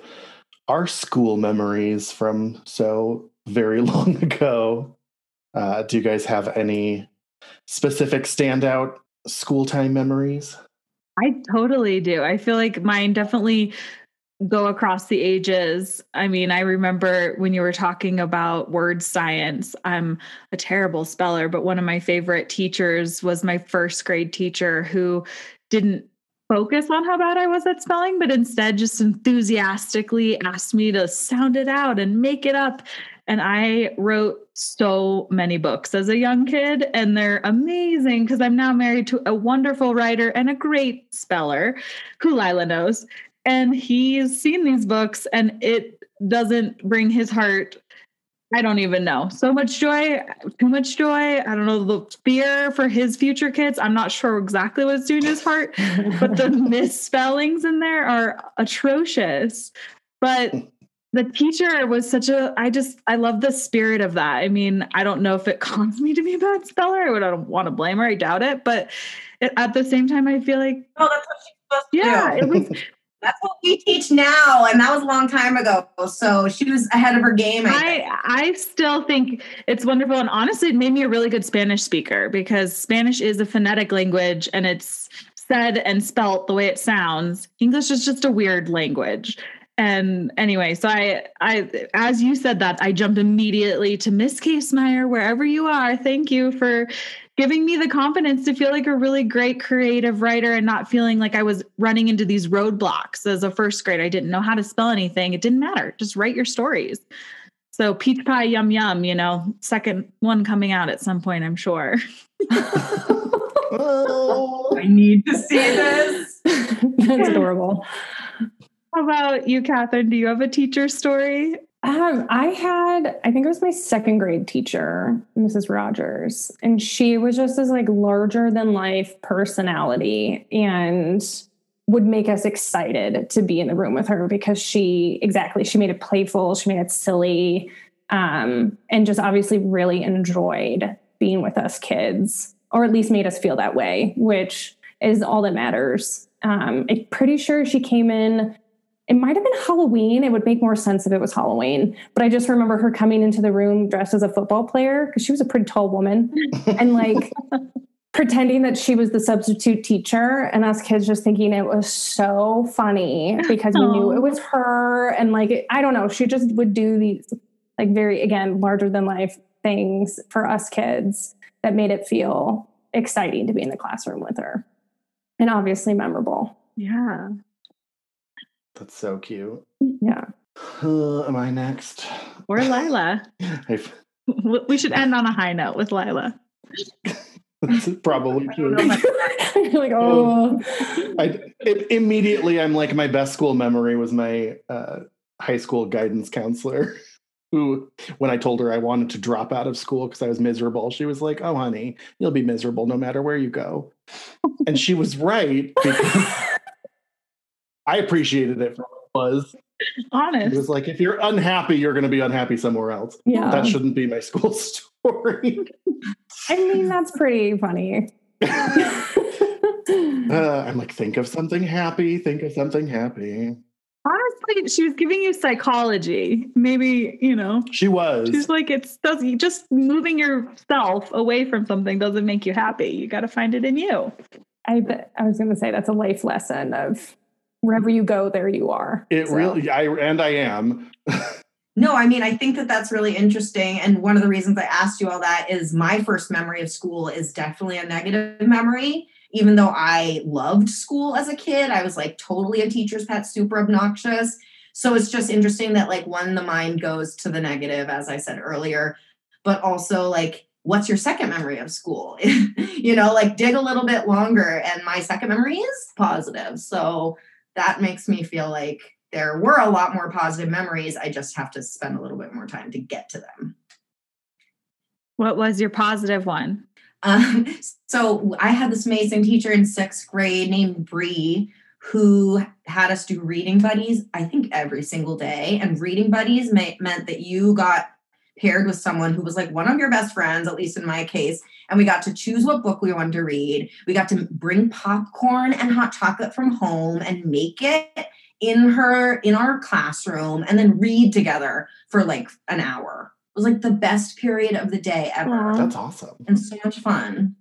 our school memories from so very long ago. Uh, do you guys have any specific standout school time memories? I totally do. I feel like mine definitely go across the ages. I mean, I remember when you were talking about word science. I'm a terrible speller, but one of my favorite teachers was my first grade teacher who didn't focus on how bad I was at spelling, but instead just enthusiastically asked me to sound it out and make it up. And I wrote so many books as a young kid, and they're amazing because I'm now married to a wonderful writer and a great speller who Lila knows. And he's seen these books, and it doesn't bring his heart. I don't even know. So much joy, too much joy. I don't know the fear for his future kids. I'm not sure exactly what's doing his heart, but the misspellings in there are atrocious. But the teacher was such a i just i love the spirit of that i mean i don't know if it caused me to be a bad speller i would I don't want to blame her i doubt it but it, at the same time i feel like Oh, that's what she's supposed to yeah do. it was That's what we teach now, and that was a long time ago. So she was ahead of her game. I. I I still think it's wonderful and honestly it made me a really good Spanish speaker because Spanish is a phonetic language and it's said and spelt the way it sounds. English is just a weird language. and anyway, so I, I, as you said that, I jumped immediately to Miss Casemeyer, wherever you are. Thank you for giving me the confidence to feel like a really great creative writer and not feeling like I was running into these roadblocks as a first grade. I didn't know how to spell anything. It didn't matter. Just write your stories. So peach pie, yum yum. You know, second one coming out at some point, I'm sure. Oh. I need to see this. That's adorable. How about you, Catherine? Do you have a teacher story? Um, I had, I think it was my second grade teacher, Mrs. Rogers, and she was just this like larger than life personality and would make us excited to be in the room with her because she exactly she made it playful, she made it silly, um, and just obviously really enjoyed being with us kids, or at least made us feel that way, which is all that matters. Um, I'm pretty sure she came in it might have been Halloween. It would make more sense if it was Halloween. But I just remember her coming into the room dressed as a football player because she was a pretty tall woman and like pretending that she was the substitute teacher. And us kids just thinking it was so funny because we knew it was her. And like, I don't know, she just would do these like very, again, larger than life things for us kids that made it feel exciting to be in the classroom with her and obviously memorable. Yeah. That's so cute. Yeah. Uh, am I next? Or Lila. I've, we should end on a high note with Lila. that's probably I true. don't know like, oh, I it, immediately I'm like my best school memory was my uh, high school guidance counselor who when I told her I wanted to drop out of school because I was miserable she was like oh honey you'll be miserable no matter where you go and she was right because I appreciated it for what it was Honest. it was like if you're unhappy you're going to be unhappy somewhere else yeah. that shouldn't be my school story I mean, that's pretty funny. uh, I'm like think of something happy think of something happy Honestly, she was giving you psychology. Maybe, you know, she was she's like, it's does just moving yourself away from something doesn't make you happy. You got to find it in you. I I was going to say that's a life lesson of wherever you go, there you are. It So, really, I and I am. No, I mean, I think that that's really interesting. And one of the reasons I asked you all that is my first memory of school is definitely a negative memory. Even though I loved school as a kid, I was like totally a teacher's pet, super obnoxious. So it's just interesting that, like, one, the mind goes to the negative, as I said earlier, but also, like, what's your second memory of school? you know, like, dig a little bit longer. And my second memory is positive. So that makes me feel like there were a lot more positive memories. I just have to spend a little bit more time to get to them. What was your positive one? Um, so I had this amazing teacher in sixth grade named Bree who had us do reading buddies, I think every single day. And reading buddies may, meant that you got paired with someone who was like one of your best friends, at least in my case. And we got to choose what book we wanted to read. We got to bring popcorn and hot chocolate from home and make it in her in our classroom and then read together for like an hour. It was like the best period of the day ever That's awesome. and so much fun.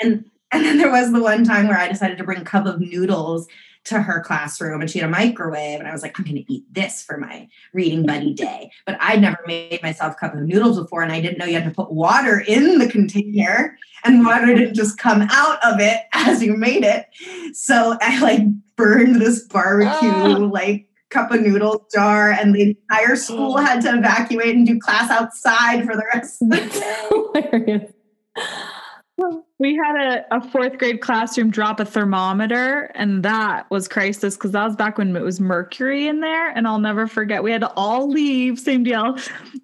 And and then there was the one time where I decided to bring a cup of noodles to her classroom and she had a microwave and I was like, I'm gonna eat this for my reading buddy day. But I'd never made myself a cup of noodles before and I didn't know you had to put water in the container and water didn't just come out of it as you made it. So I like burned this barbecue Ah. like cup of noodles jar and the entire school had to evacuate and do class outside for the rest of the day. Hilarious. We had a, a fourth grade classroom drop a thermometer, and that was crisis because that was back when it was mercury in there. And I'll never forget, we had to all leave, same deal,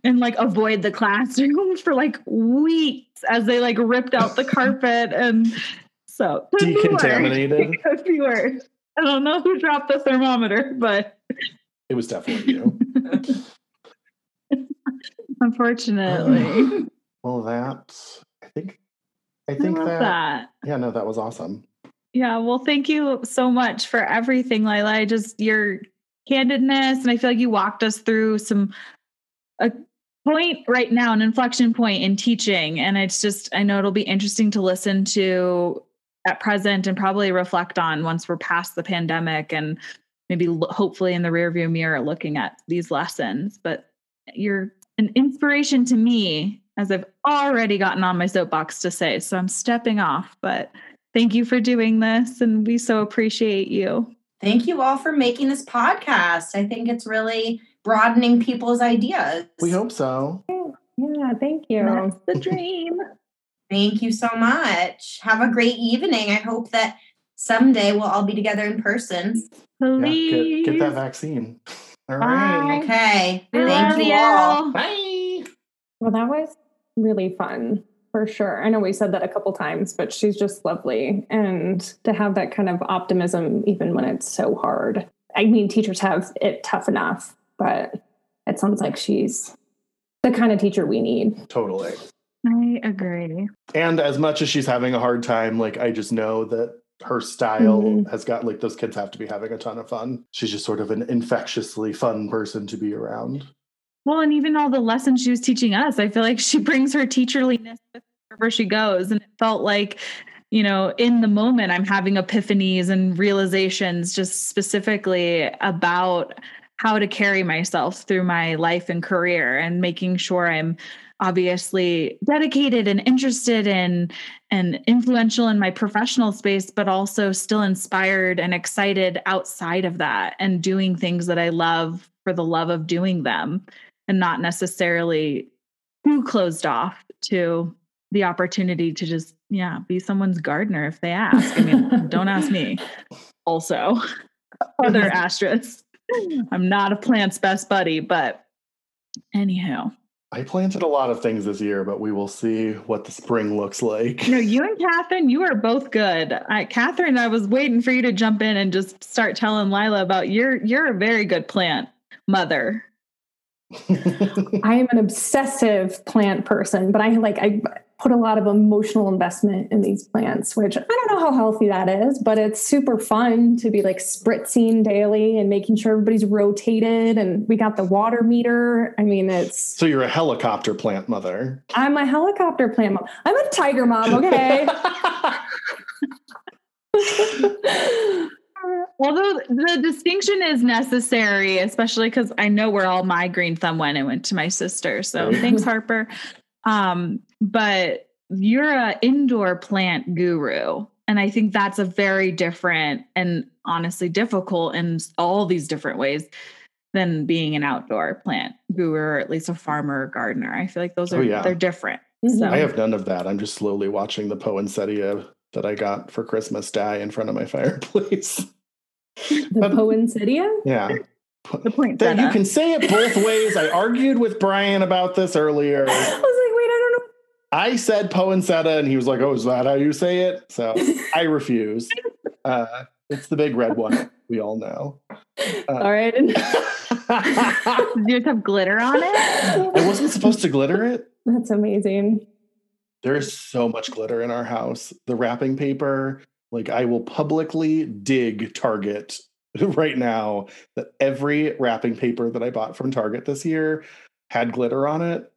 and like avoid the classroom for like weeks as they like ripped out the carpet. And so could be. Decontaminated. It could be worse. I don't know who dropped the thermometer, but It was definitely you. unfortunately, well, that I think. I I think love that, that. Yeah, no, that was awesome. Yeah, well, thank you so much for everything, Lila. I just your candidness, and I feel like you walked us through some a point right now, an inflection point in teaching, and it's just I know it'll be interesting to listen to at present and probably reflect on once we're past the pandemic and maybe hopefully in the rearview mirror looking at these lessons. But you're an inspiration to me as I've already gotten on my soapbox to say. So I'm stepping off, but thank you for doing this. And we so appreciate you. Thank you all for making this podcast. I think it's really broadening people's ideas. We hope so. Yeah, thank you. That's the dream. Thank you so much. Have a great evening. I hope that someday we'll all be together in person. Please. Yeah, get, get that vaccine. All right. Okay. We Thank you you. all. Bye. Well, that was really fun for sure. I know we said that a couple times, but she's just lovely. And to have that kind of optimism, even when it's so hard. I mean, teachers have it tough enough, but it sounds like she's the kind of teacher we need. Totally. I agree. And as much as she's having a hard time, like I just know that her style Mhm. has got like those kids have to be having a ton of fun. She's just sort of an infectiously fun person to be around. Well, and even all the lessons she was teaching us, I feel like she brings her teacherliness wherever she goes. And it felt like, you know, in the moment, I'm having epiphanies and realizations just specifically about how to carry myself through my life and career and making sure I'm obviously dedicated and interested in and influential in my professional space but also still inspired and excited outside of that and doing things that I love for the love of doing them and not necessarily too closed off to the opportunity to just yeah be someone's gardener if they ask. I mean don't ask me also other asterisks i'm not a plant's best buddy but anyhow. I planted a lot of things this year, but we will see what the spring looks like. no you and catherine you are both good. I, catherine i was waiting for you to jump in and just start telling lila about you're you're a very good plant mother I am an obsessive plant person, but I like I put a lot of emotional investment in these plants, which I don't know how healthy that is, but it's super fun to be like spritzing daily and making sure everybody's rotated and we got the water meter. I mean, it's so you're a helicopter plant mother. I'm a helicopter plant mom. I'm a tiger mom, okay? Although the distinction is necessary, especially because I know where all my green thumb went. It went to my sister. So thanks, Harper. Um, but you're a indoor plant guru. And I think that's a very different and honestly difficult in all these different ways than being an outdoor plant guru or at least a farmer or gardener. I feel like those Oh, are yeah. they're different. Mhm. So I have none of that. I'm just slowly watching the poinsettia that I got for Christmas die in front of my fireplace. The poinsettia. yeah. the point That you can say it both ways. I argued with Brian about this earlier. I was like, wait, I don't know. I said poinsettia, and he was like, "Oh, is that how you say it?" So I refuse. Uh, it's the big red one. We all know. All right. I Did yours have glitter on it? it? wasn't supposed to glitter it. That's amazing. There's so much glitter in our house. The wrapping paper, like I will publicly dig Target right now that every wrapping paper that I bought from Target this year had glitter on it,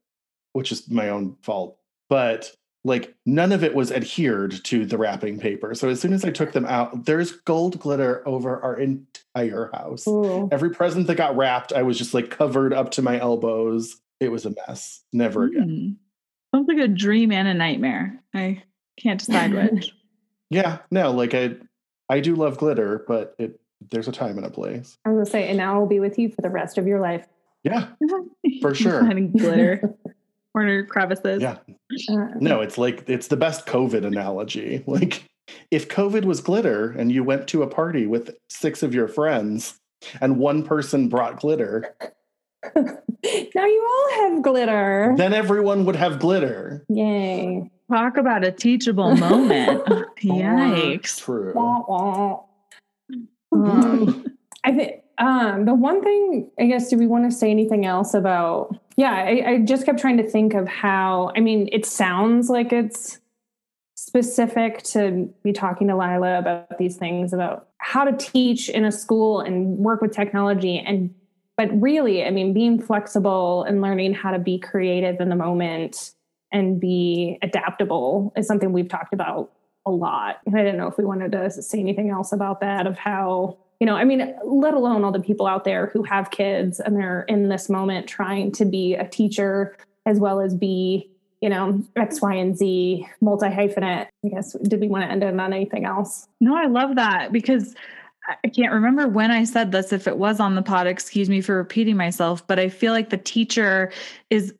which is my own fault. But like none of it was adhered to the wrapping paper. So as soon as I took them out, there's gold glitter over our entire house. Ooh. Every present that got wrapped, I was just like covered up to my elbows. It was a mess. Never again. Hmm. Sounds like a dream and a nightmare. I can't decide which. Yeah, no, like I I do love glitter, but it there's a time and a place. I was gonna say, and now I'll be with you for the rest of your life. Yeah, For sure. Finding glitter. Corner crevices. yeah. Uh, No, it's like it's the best COVID analogy. Like if COVID was glitter and you went to a party with six of your friends and one person brought glitter, now you all have glitter. then everyone would have glitter. Yay. Talk about a teachable moment. Yikes. True. Wah, wah. Um, I think um, the one thing, I guess, do we want to say anything else about? Yeah, I, I just kept trying to think of how, I mean, it sounds like it's specific to be talking to Lila about these things, about how to teach in a school and work with technology. And, but really, I mean, being flexible and learning how to be creative in the moment and be adaptable is something we've talked about a lot. And I didn't know if we wanted to say anything else about that of how you know, I mean, let alone all the people out there who have kids and they're in this moment trying to be a teacher as well as be, you know, X, Y, and Z multi hyphenate. I guess, did we want to end it on anything else? No, I love that because I can't remember when I said this, if it was on the pod, excuse me for repeating myself, but I feel like the teacher is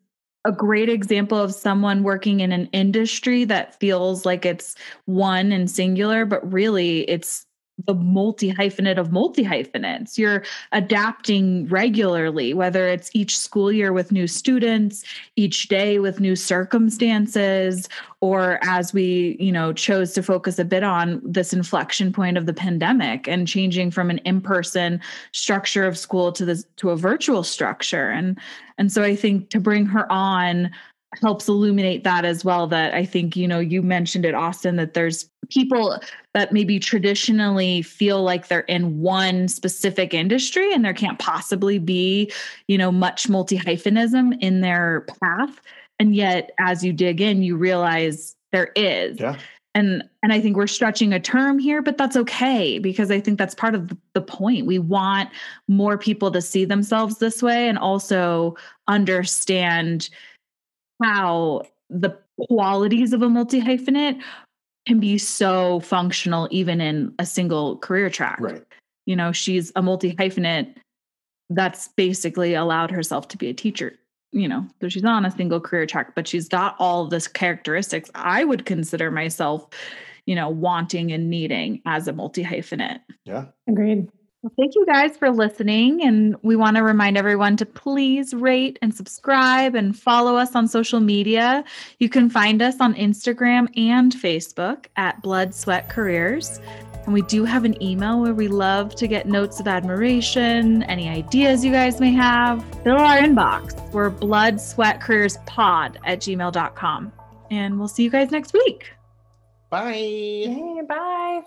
a great example of someone working in an industry that feels like it's one and singular, but really it's the multi hyphenate of multi hyphenates. You're adapting regularly, whether it's each school year with new students, each day with new circumstances, or as we, you know, chose to focus a bit on this inflection point of the pandemic and changing from an in-person structure of school to this to a virtual structure. And and so I think to bring her on helps illuminate that as well that i think you know you mentioned it austin that there's people that maybe traditionally feel like they're in one specific industry and there can't possibly be you know much multi hyphenism in their path. And yet as you dig in you realize there is. Yeah. and and i think we're stretching a term here but that's okay because i think that's part of the point. We want more people to see themselves this way and also understand how the qualities of a multi hyphenate can be so functional even in a single career track. Right. You know, she's a multi hyphenate that's basically allowed herself to be a teacher. You know, so she's on a single career track, but she's got all of this characteristics I would consider myself, you know, wanting and needing as a multi hyphenate. Yeah. Agreed. Well, thank you guys for listening. And we want to remind everyone to please rate and subscribe and follow us on social media. You can find us on Instagram and Facebook at Blood Sweat Careers. And we do have an email where we love to get notes of admiration, any ideas you guys may have. Fill our inbox. We're blood sweat careers pod at gmail.com. And we'll see you guys next week. Bye. Hey, bye.